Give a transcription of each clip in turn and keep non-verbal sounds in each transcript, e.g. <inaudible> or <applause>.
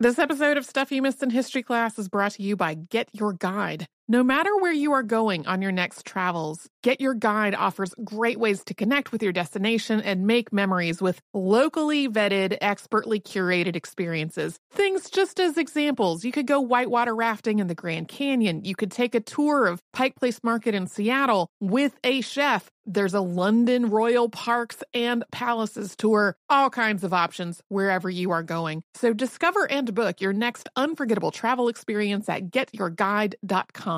This episode of Stuff You Missed in History Class is brought to you by Get Your Guide. No matter where you are going on your next travels, Get Your Guide offers great ways to connect with your destination and make memories with locally vetted, expertly curated experiences. Things just as examples. You could go whitewater rafting in the Grand Canyon. You could take a tour of Pike Place Market in Seattle with a chef. There's a London Royal Parks and Palaces tour. All kinds of options wherever you are going. So discover and book your next unforgettable travel experience at getyourguide.com.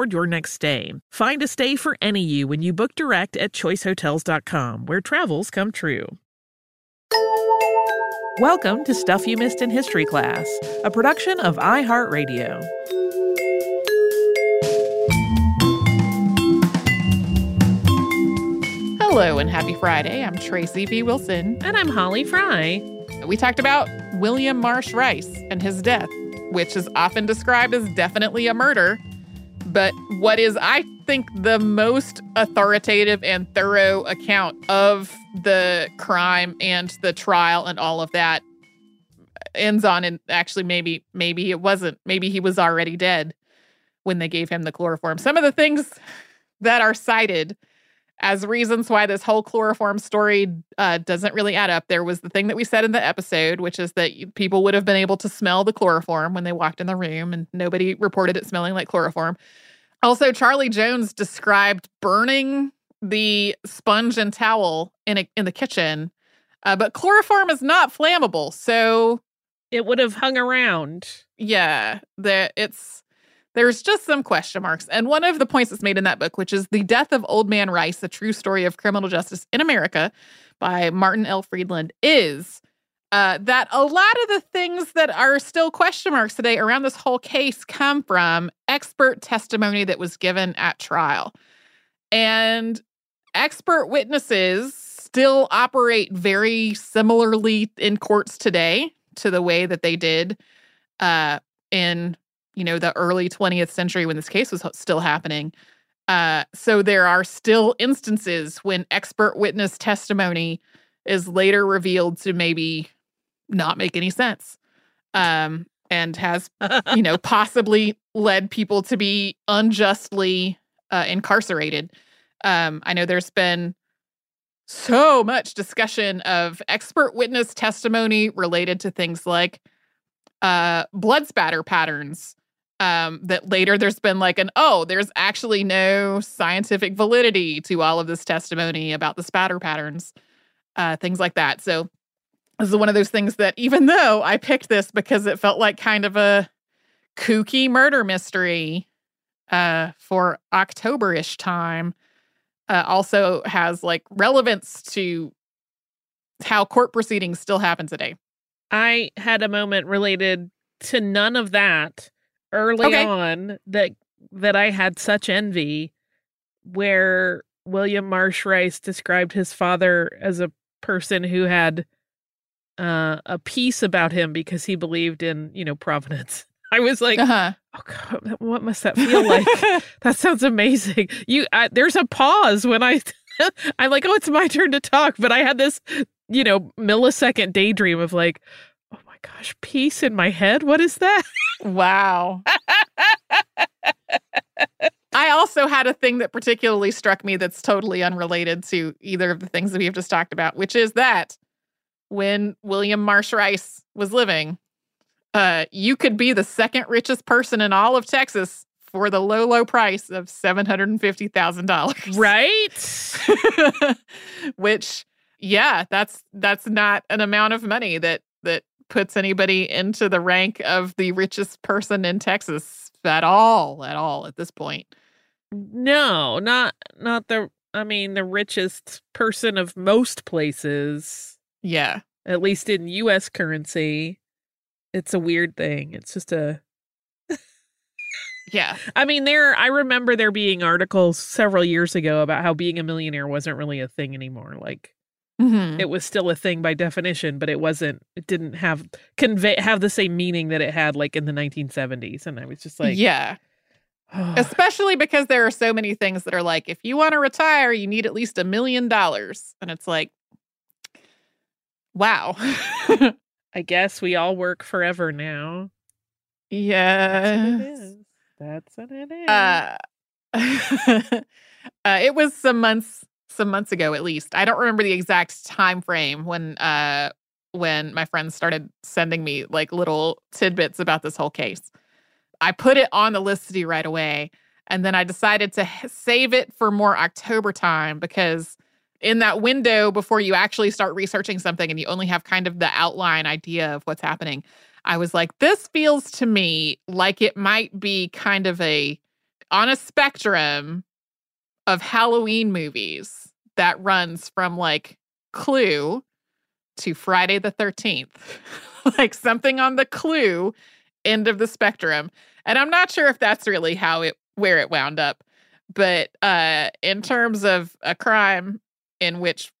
toward your next stay. Find a stay for any you when you book direct at choicehotels.com, where travels come true. Welcome to Stuff You Missed in History Class, a production of iHeartRadio. Hello and happy Friday. I'm Tracy V. Wilson. And I'm Holly Fry. We talked about William Marsh Rice and his death, which is often described as definitely a murder. But what is, I think, the most authoritative and thorough account of the crime and the trial and all of that ends on and actually maybe maybe it wasn't. Maybe he was already dead when they gave him the chloroform. Some of the things that are cited as reasons why this whole chloroform story uh, doesn't really add up there was the thing that we said in the episode which is that people would have been able to smell the chloroform when they walked in the room and nobody reported it smelling like chloroform also charlie jones described burning the sponge and towel in a, in the kitchen uh, but chloroform is not flammable so it would have hung around. Yeah, the it's there's just some question marks. And one of the points that's made in that book, which is The Death of Old Man Rice, the true story of criminal justice in America by Martin L. Friedland, is uh, that a lot of the things that are still question marks today around this whole case come from expert testimony that was given at trial. And expert witnesses still operate very similarly in courts today to the way that they did uh, in you know the early 20th century when this case was still happening. Uh, so there are still instances when expert witness testimony is later revealed to maybe not make any sense um, and has you know <laughs> possibly led people to be unjustly uh, incarcerated. Um, I know there's been so much discussion of expert witness testimony related to things like uh, blood spatter patterns. Um, that later there's been like an oh, there's actually no scientific validity to all of this testimony about the spatter patterns, uh, things like that. So this is one of those things that even though I picked this because it felt like kind of a kooky murder mystery uh, for October-ish time, uh, also has like relevance to how court proceedings still happen today. I had a moment related to none of that early okay. on that that I had such envy where William Marsh Rice described his father as a person who had uh, a peace about him because he believed in, you know, providence. <laughs> I was like, Uh-huh. oh god, what must that feel like? <laughs> that sounds amazing. You, I, there's a pause when I, <laughs> I'm like, oh, it's my turn to talk, but I had this, you know, millisecond daydream of like, oh my gosh, peace in my head. What is that? Wow. I also had a thing that particularly struck me that's totally unrelated to either of the things that we have just talked about, which is that when William Marsh Rice was living, uh, you could be the second richest person in all of Texas for the low, low price of seven hundred and fifty thousand dollars. Right? <laughs> Which, yeah, that's that's not an amount of money that that puts anybody into the rank of the richest person in Texas at all, at all at this point. No, not not the. I mean, the richest person of most places, Yeah. at least in U.S. currency. It's a weird thing. It's just a. <laughs> Yeah. I mean, there. I remember there being articles several years ago about how being a millionaire wasn't really a thing anymore. Like Mhm. it was still a thing by definition, but it wasn't. It didn't have convey have the same meaning that it had like in the 1970s. And I was just like, yeah. <sighs> Especially because there are so many things that are like, if you want to retire, you need at least a million dollars. And it's like, wow. <laughs> I guess we all work forever now. That's what it yeah. That's what it is. Uh, <laughs> uh, it was some months, some months ago at least. I don't remember the exact time frame when uh when my friends started sending me like little tidbits about this whole case. I put it on the list to do right away, and then I decided to save it for more October time because in that window before you actually start researching something and you only have kind of the outline idea of what's happening, I was like, this feels to me like it might be kind of a on a spectrum of Halloween movies that runs from like Clue to Friday the 13th. <laughs> like something on the Clue end of the spectrum. And I'm not sure if that's really how it where it wound up. But uh in terms of a crime in which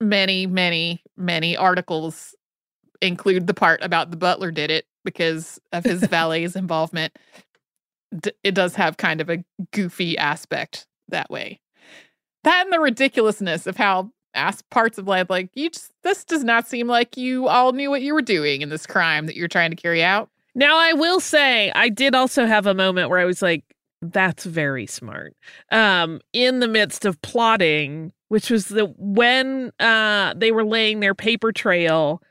many, many, many articles include the part about the butler did it because of his <laughs> valet's involvement. D- it does have kind of a goofy aspect that way. That and the ridiculousness of how ask parts of life like you just this does not seem like you all knew what you were doing in this crime that you're trying to carry out. Now, I will say, I did also have a moment where I was like, that's very smart. Um, in the midst of plotting, which was the when uh they were laying their paper trail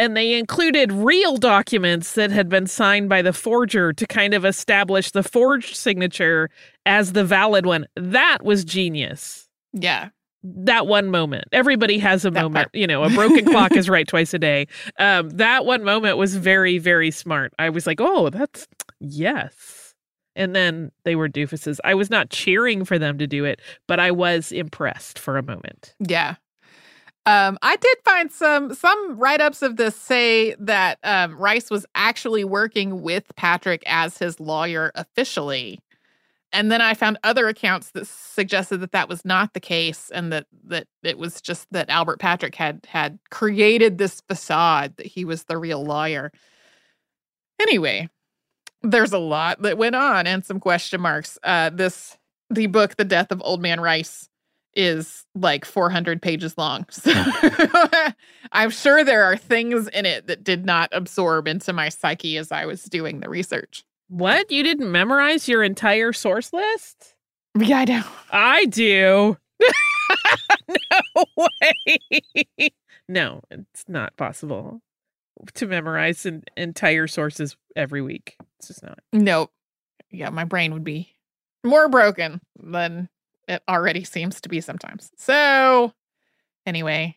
and they included real documents that had been signed by the forger to kind of establish the forged signature as the valid one. That was genius. Yeah. that one moment. Everybody has a That moment. part. You know, a broken clock is <laughs> right twice a day. Um, that one moment was very, very smart. I was like, oh, that's yes. And then they were doofuses. I was not cheering for them to do it, but I was impressed for a moment. Yeah. Um, I did find some some write-ups of this say that um, Rice was actually working with Patrick as his lawyer officially, and then I found other accounts that suggested that that was not the case, and that that it was just that Albert Patrick had had created this facade that he was the real lawyer. Anyway, there's a lot that went on and some question marks. Uh, this the book, The Death of Old Man Rice is like 400 pages long. <laughs> So I'm sure there are things in it that did not absorb into my psyche as I was doing the research. What? You didn't memorize your entire source list? Yeah, I know. I do. <laughs> no way. no, it's not possible to memorize an entire sources every week. It's just not. Nope. Yeah, my brain would be more broken than it already seems to be sometimes. So, anyway,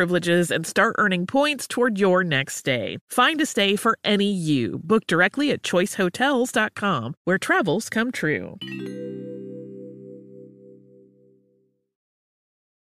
privileges and start earning points toward your next stay. Find a stay for any you. Book directly at choicehotels.com, where travels come true.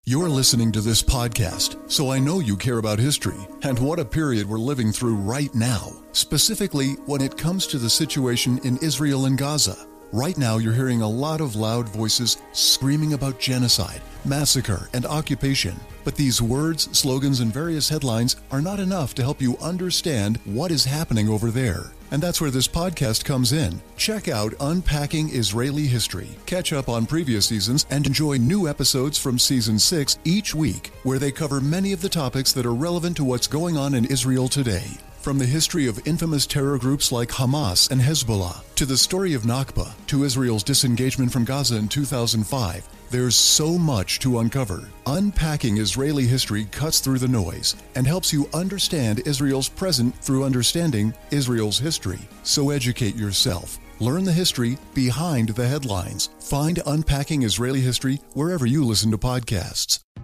You're listening to this podcast, so I know you care about history and what a period we're living through right now, specifically when it comes to the situation in Israel and Gaza. Right now, you're hearing a lot of loud voices screaming about genocide, massacre, and occupation. But these words, slogans, and various headlines are not enough to help you understand what is happening over there. And that's where this podcast comes in. Check out Unpacking Israeli History, catch up on previous seasons, and enjoy new episodes from season 6 each week, where they cover many of the topics that are relevant to what's going on in Israel today. From the history of infamous terror groups like Hamas and Hezbollah, to the story of Nakba, to Israel's disengagement from Gaza in 2005, there's so much to uncover. Unpacking Israeli history cuts through the noise and helps you understand Israel's present through understanding Israel's history. So educate yourself. Learn the history behind the headlines. Find Unpacking Israeli History wherever you listen to podcasts.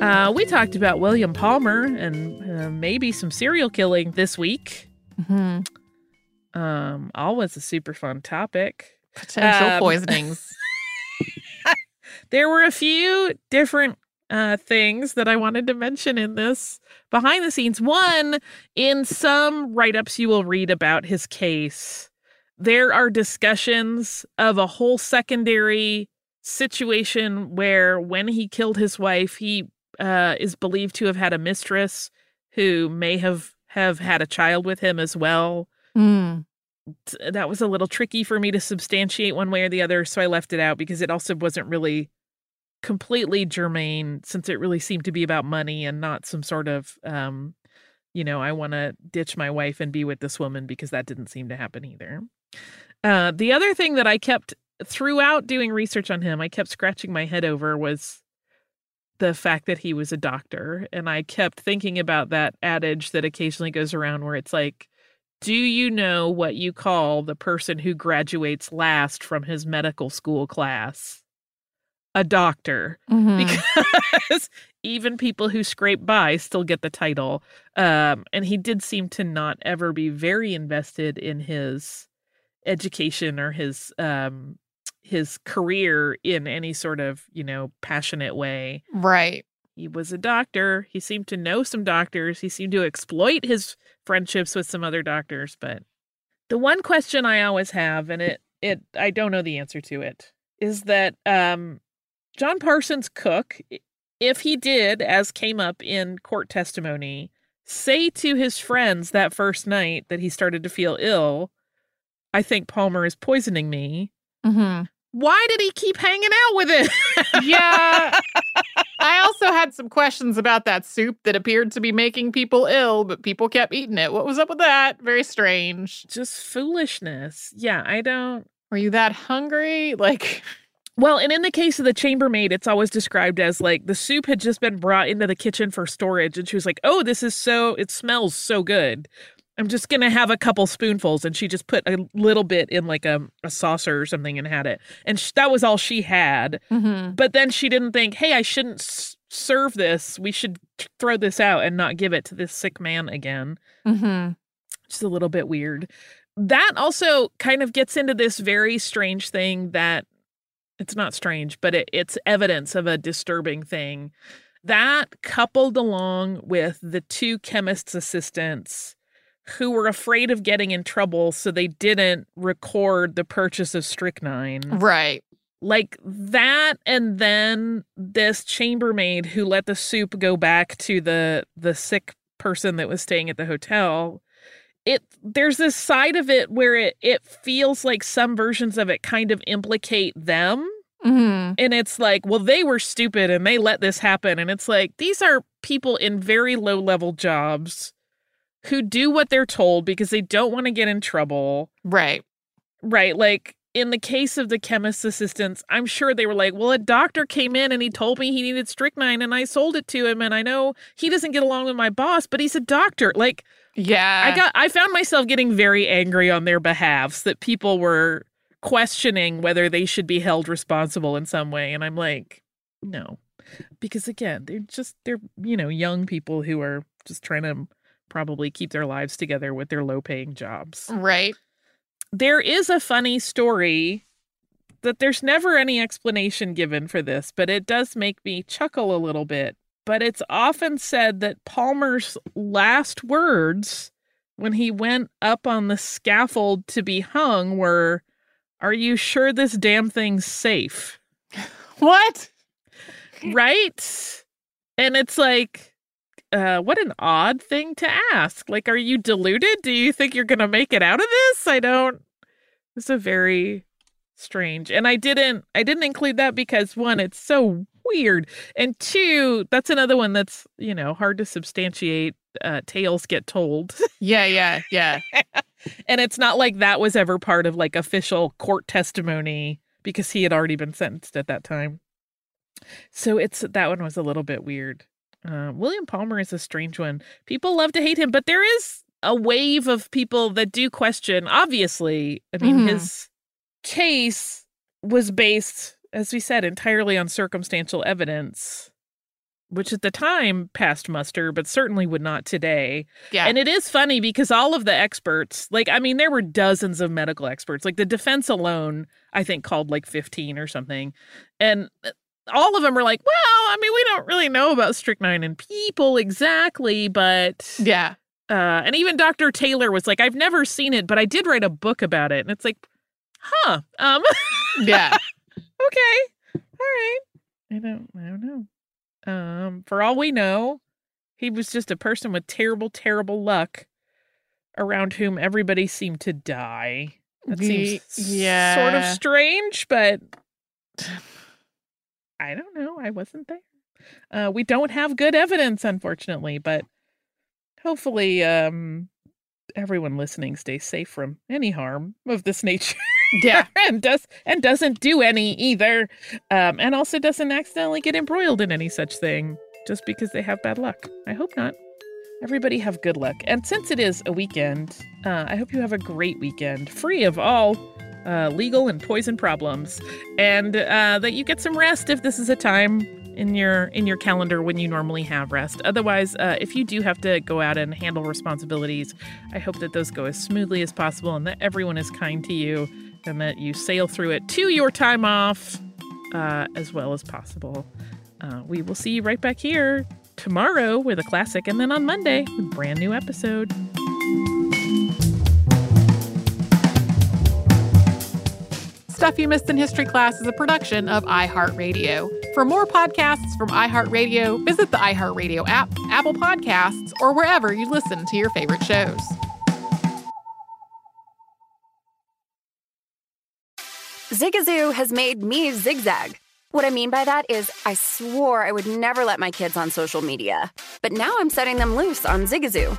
Uh, we talked about William Palmer and uh, maybe some serial killing this week. Mm-hmm. Um, always a super fun topic. Potential Um, poisonings. <laughs> There were a few different uh, things that I wanted to mention in this behind the scenes. One, in some write ups you will read about his case, there are discussions of a whole secondary situation where when he killed his wife, he uh, is believed to have had a mistress who may have have had a child with him as well. Mm. That was a little tricky for me to substantiate one way or the other, so I left it out because it also wasn't really completely germane since it really seemed to be about money and not some sort of um you know, I want to ditch my wife and be with this woman because that didn't seem to happen either. Uh the other thing that I kept throughout doing research on him, I kept scratching my head over was the fact that he was a doctor and I kept thinking about that adage that occasionally goes around where it's like do you know what you call the person who graduates last from his medical school class? A doctor Mhm. because <laughs> even people who scrape by still get the title. Um, and he did seem to not ever be very invested in his education or his um, his career in any sort of you know passionate way. Right. He was a doctor. He seemed to know some doctors. He seemed to exploit his friendships with some other doctors. But the one question I always have, and it it I don't know the answer to it, is that um, John Parsons Cook, if he did, as came up in court testimony, say to his friends that first night that he started to feel ill, I think Palmer is poisoning me. Mm-hmm. Why did he keep hanging out with it? Yeah. <laughs> I also had some questions about that soup that appeared to be making people ill, but people kept eating it. What was up with that? Very strange. Just foolishness. Yeah, I don't. Were you that hungry? Like, Well, and in the case of the chambermaid, it's always described as like the soup had just been brought into the kitchen for storage. And she was like, oh, this is so, it smells so good. I'm just going to have a couple spoonfuls. And she just put a little bit in like a, a saucer or something and had it. And sh- that was all she had. mm-hmm. But then she didn't think, hey, I shouldn't s- serve this. We should t- throw this out and not give it to this sick man again. Mm-hmm. Just a little bit weird. That also kind of gets into this very strange thing that it's not strange, but it, it's evidence of a disturbing thing. That coupled along with the two chemists' assistants who were afraid of getting in trouble, so they didn't record the purchase of strychnine. Right. like that and then this chambermaid who let the soup go back to the the sick person that was staying at the hotel. It there's this side of it where it it feels like some versions of it kind of implicate them. Mm-hmm. and it's like well they were stupid and they let this happen. And it's like these are people in very low level jobs who do what they're told because they don't want to get in trouble Right. Right. Like in the case of the chemist's assistants, I'm sure they were like, well, a doctor came in and he told me he needed strychnine and I sold it to him. And I know he doesn't get along with my boss, but he's a doctor. Like Yeah. I got, I found myself getting very angry on their behalfs that people were questioning whether they should be held responsible in some way. And I'm like, no, because again, they're just, they're, you know, young people who are just trying to probably keep their lives together with their low paying jobs Right. there is a funny story that there's never any explanation given for this, but it does make me chuckle a little bit. But it's often said that Palmer's last words when he went up on the scaffold to be hung were, Are you sure this damn thing's safe? <laughs> What? right? And it's like, uh, what an odd thing to ask. Like, are you deluded? Do you think you're gonna make it out of this? I don't. It's a very strange, and I didn't. I didn't include that because one, it's so weird, and two, that's another one that's you know hard to substantiate. Uh, tales get told, Yeah, yeah, yeah. <laughs> and it's not like that was ever part of like official court testimony because he had already been sentenced at that time. So it's that one was a little bit weird. Uh, William Palmer is a strange one. People love to hate him, but there is a wave of people that do question. Obviously, I mean, Mhm. his case was based, as we said, entirely on circumstantial evidence, which at the time passed muster, but certainly would not today. Yeah. And it is funny because all of the experts, like, I mean, there were dozens of medical experts. Like, the defense alone, I think, called like 15 or something. And uh, all of them were like, well, I mean, we don't really know about strychnine in people exactly, but. yeah. Uh, and even Dr. Taylor was like, I've never seen it, but I did write a book about it. And it's like, huh. Um, Yeah. <laughs> okay. All right. I don't I don't know. Um, for all we know, he was just a person with terrible, terrible luck around whom everybody seemed to die. That seems yeah. sort of strange, but I don't know. I wasn't there. Uh, we don't have good evidence, unfortunately, but hopefully, um, everyone listening stays safe from any harm of this nature. Yeah. <laughs> and does and doesn't do any either, um, and also doesn't accidentally get embroiled in any such thing just because they have bad luck. I hope not. Everybody have good luck, and since it is a weekend, uh, I hope you have a great weekend, free of all uh, legal and poison problems, and uh, that you get some rest if this is a time in your in your calendar when you normally have rest. Otherwise, uh, if you do have to go out and handle responsibilities, I hope that those go as smoothly as possible and that everyone is kind to you and that you sail through it to your time off uh, as well as possible. Uh, we will see you right back here tomorrow with a classic, and then on Monday with a brand new episode. Stuff You Missed in History Class is a production of iHeartRadio. For more podcasts from iHeartRadio, visit the iHeartRadio app, Apple Podcasts, or wherever you listen to your favorite shows. Zigazoo has made me zigzag. What I mean by that is, I swore I would never let my kids on social media, but now I'm setting them loose on Zigazoo.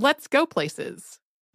Let's go places.